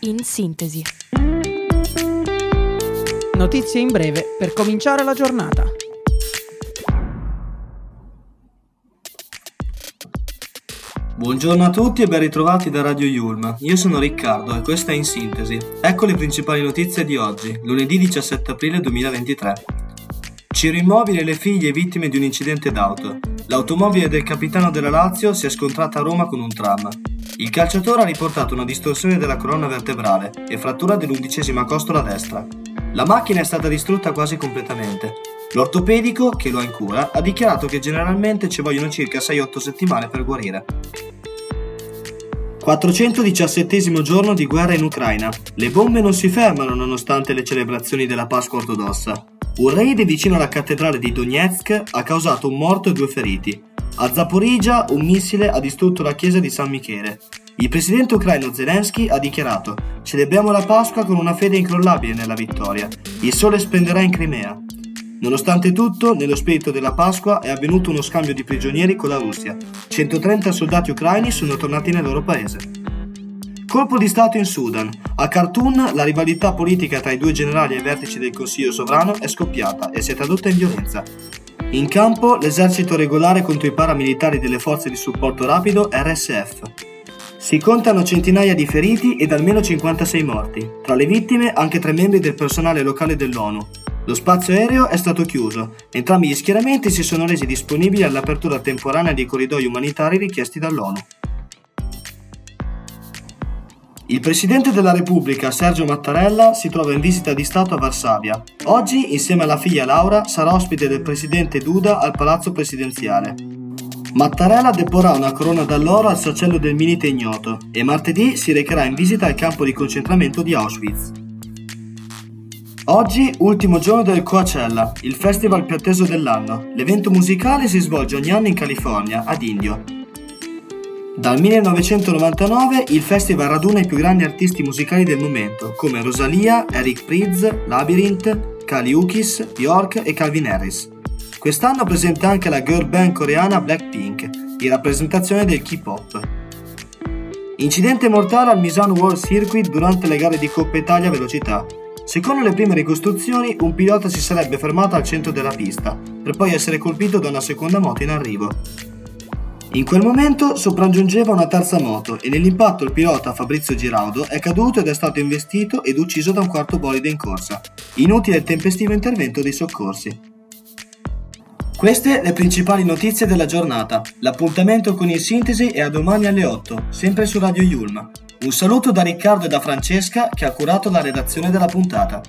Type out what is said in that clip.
in sintesi. Notizie in breve per cominciare la giornata. Buongiorno a tutti e ben ritrovati da Radio Yulma. Io sono Riccardo e questa è In Sintesi. Ecco le principali notizie di oggi, lunedì 17 aprile 2023. Ciro Immobile e le figlie vittime di un incidente d'auto. L'automobile del capitano della Lazio si è scontrata a Roma con un tram. Il calciatore ha riportato una distorsione della colonna vertebrale e frattura dell'undicesima costola destra. La macchina è stata distrutta quasi completamente. L'ortopedico, che lo ha in cura, ha dichiarato che generalmente ci vogliono circa 6-8 settimane per guarire. 417 giorno di guerra in Ucraina. Le bombe non si fermano nonostante le celebrazioni della Pasqua ortodossa. Un raid vicino alla cattedrale di Donetsk ha causato un morto e due feriti. A Zaporizhia un missile ha distrutto la chiesa di San Michele. Il presidente ucraino Zelensky ha dichiarato: Celebriamo la Pasqua con una fede incrollabile nella vittoria. Il sole splenderà in Crimea. Nonostante tutto, nello spirito della Pasqua è avvenuto uno scambio di prigionieri con la Russia. 130 soldati ucraini sono tornati nel loro paese. Colpo di Stato in Sudan. A Khartoum la rivalità politica tra i due generali e vertici del Consiglio sovrano è scoppiata e si è tradotta in violenza. In campo l'esercito regolare contro i paramilitari delle forze di supporto rapido RSF. Si contano centinaia di feriti ed almeno 56 morti, tra le vittime anche tre membri del personale locale dell'ONU, lo spazio aereo è stato chiuso. Entrambi gli schieramenti si sono resi disponibili all'apertura temporanea dei corridoi umanitari richiesti dall'ONU. Il Presidente della Repubblica, Sergio Mattarella, si trova in visita di Stato a Varsavia. Oggi, insieme alla figlia Laura, sarà ospite del Presidente Duda al Palazzo Presidenziale. Mattarella deporrà una corona d'alloro al sacello del Milite ignoto e martedì si recherà in visita al campo di concentramento di Auschwitz. Oggi, ultimo giorno del Coachella, il festival più atteso dell'anno. L'evento musicale si svolge ogni anno in California, ad Indio. Dal 1999 il festival raduna i più grandi artisti musicali del momento, come Rosalia, Eric Prydz, Labyrinth, Kali Uchis, Bjork e Calvin Harris. Quest'anno presenta anche la girl band coreana Blackpink, in rappresentazione del K-pop. Incidente mortale al Misan World Circuit durante le gare di Coppa Italia Velocità. Secondo le prime ricostruzioni, un pilota si sarebbe fermato al centro della pista, per poi essere colpito da una seconda moto in arrivo. In quel momento sopraggiungeva una terza moto e nell'impatto il pilota Fabrizio Giraudo è caduto ed è stato investito ed ucciso da un quarto bolide in corsa. Inutile il tempestivo intervento dei soccorsi. Queste le principali notizie della giornata. L'appuntamento con il Sintesi è a domani alle 8, sempre su Radio Yulma. Un saluto da Riccardo e da Francesca che ha curato la redazione della puntata.